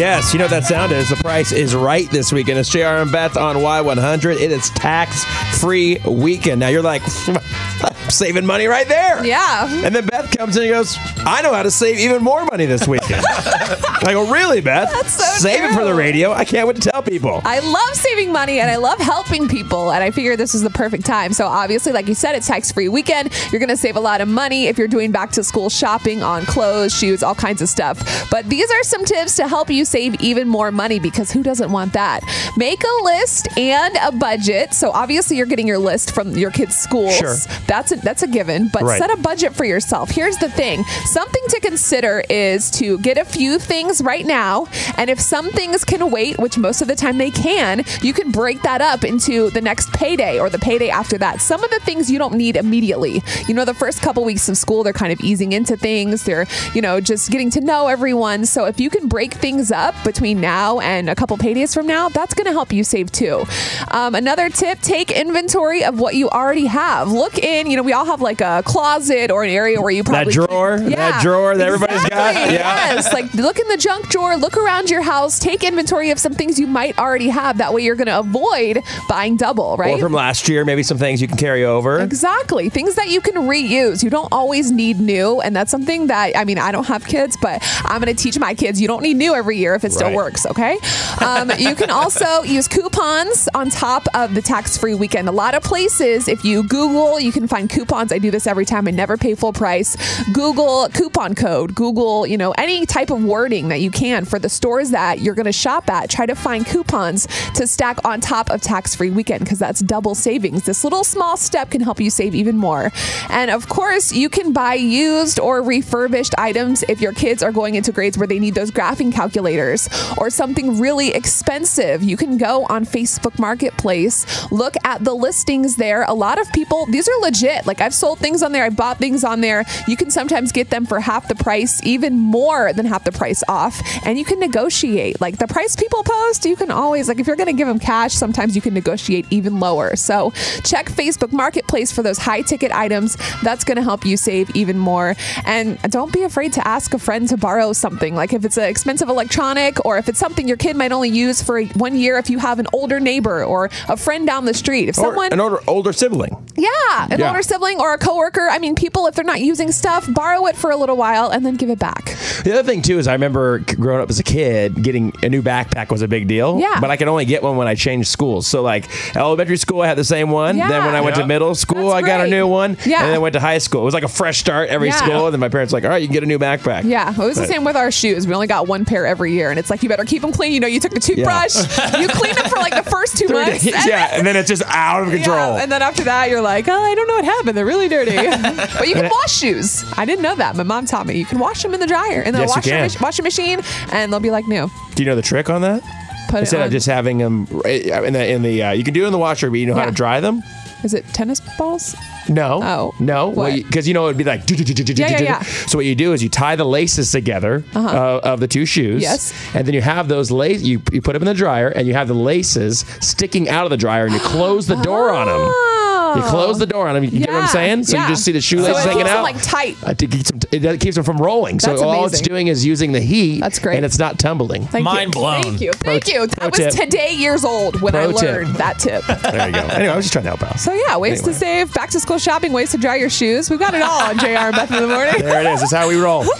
Yes, you know what that sound is. The price is right this weekend. It's JR and Beth on Y100. It is tax free weekend. Now you're like, saving money right there. Yeah. And then Beth comes in and goes, I know how to save even more money this weekend. I go, really, Beth? That's so Save it for the radio. I can't wait to tell people. I love saving money and I love helping people. And I figured this was the perfect time. So, obviously, like you said, it's tax free weekend. You're going to save a lot of money if you're doing back to school shopping on clothes, shoes, all kinds of stuff. But these are some tips to help you save even more money because who doesn't want that? Make a list and a budget. So, obviously, you're getting your list from your kids' schools. Sure. That's a, that's a given. But Right. set a budget for yourself. Here's the thing something to consider is to get a few things right now. And if some things can wait, which most of the time they can, you can break that up into the next payday or the payday after that. Some of the things you don't need immediately. You know, the first couple weeks of school, they're kind of easing into things. They're, you know, just getting to know everyone. So if you can break things up between now and a couple paydays from now, that's going to help you save too. Um, another tip take inventory of what you already have. Look in, you know, we all have like a closet or an area where you probably That drawer, that drawer that everybody's got. Yeah. Yes, like look in the junk drawer, look around your house, take inventory of some things you might already have. That way, you're going to avoid buying double, right? Or from last year, maybe some things you can carry over. Exactly. Things that you can reuse. You don't always need new. And that's something that, I mean, I don't have kids, but I'm going to teach my kids you don't need new every year if it still Right. works, okay? Um, you can also use coupons on top of the tax free weekend. A lot of places, if you Google, you can find coupons. I do this every time. I never pay full price. Google coupon code, Google, you know, any type of wording that you can for the stores that you're going to shop at. Try to find coupons to stack on top of tax free weekend because that's double savings. This little small step can help you save even more. And of course, you can buy used or refurbished items if your kids are going into grades where they need those graphing calculators or something really expensive. You can go on Facebook Marketplace, look at the listings there. A lot of people, these are legit. Like I've sold things on there, I bought things on there. You can sometimes get them for half the price, even more than half the price off, and you can negotiate. Like the price people post, you can always, like if you're going to give them cash, sometimes you can negotiate even lower. So check Facebook Marketplace for those high ticket items. That's going to help you save even more. And don't be afraid to ask a friend to borrow something. Like if it's an expensive electronic or if it's something your kid might only use for one year, if you have an older neighbor or a friend down the street. If Or someone. an older, older sibling. Yeah, an Yeah. older sibling or a coworker. I mean, people, if they're not using stuff, borrow it for a little while and then give it back. The other thing too is I remember growing up as a kid, getting a new backpack was a big deal. Yeah. But I could only get one when I changed schools. So like elementary school, I had the same one. Yeah. Then when I went Yeah. to middle school, That's I got a new one. Yeah. And then I went to high school. It was like a fresh start every Yeah. school. And then my parents were like, all right, you can get a new backpack. Yeah, it was the same with our shoes. We only got one pair every year, and it's like you better keep them clean. You know, you took the toothbrush, you cleaned them for like the first two Three months. days. and yeah. And then it's just out of control. Yeah, and then after that, you're like, oh, I don't know what happened. They're really dirty. but you can wash shoes. I didn't know that. My mom taught me. You can wash them in the dryer in the Yes, you can. mach- washing machine, and they'll be like new. Do you know the trick on that? Put Instead it of just having them in the in the uh, you can do it in the washer, but you know how Yeah. to dry them. Is it tennis balls? No. Oh. No. What? Because you know it would be like. Yeah, yeah, yeah. So what you do is you tie the laces together uh, of the two shoes. Yes. And then you have those lace. You you put them in the dryer, and you have the laces sticking out of the dryer, and you close the door on them. You close the door on them. You get what I'm saying? So yeah. you just see the So shoelaces it hanging keeps them, out. like, tight. Uh, it, keeps them, it, it keeps them from rolling. So That's all it's doing is using the heat. That's great. And it's not tumbling. Thank Mind you. blown. Thank you. Pro- Thank you. That was tip. today years old when I Pro tip. learned that tip. There you go. Anyway, I was just trying to help out. So yeah, ways to save, back to school shopping, ways to dry your shoes. We've got it all on JR and Beth in the morning. There it is. That's how we roll.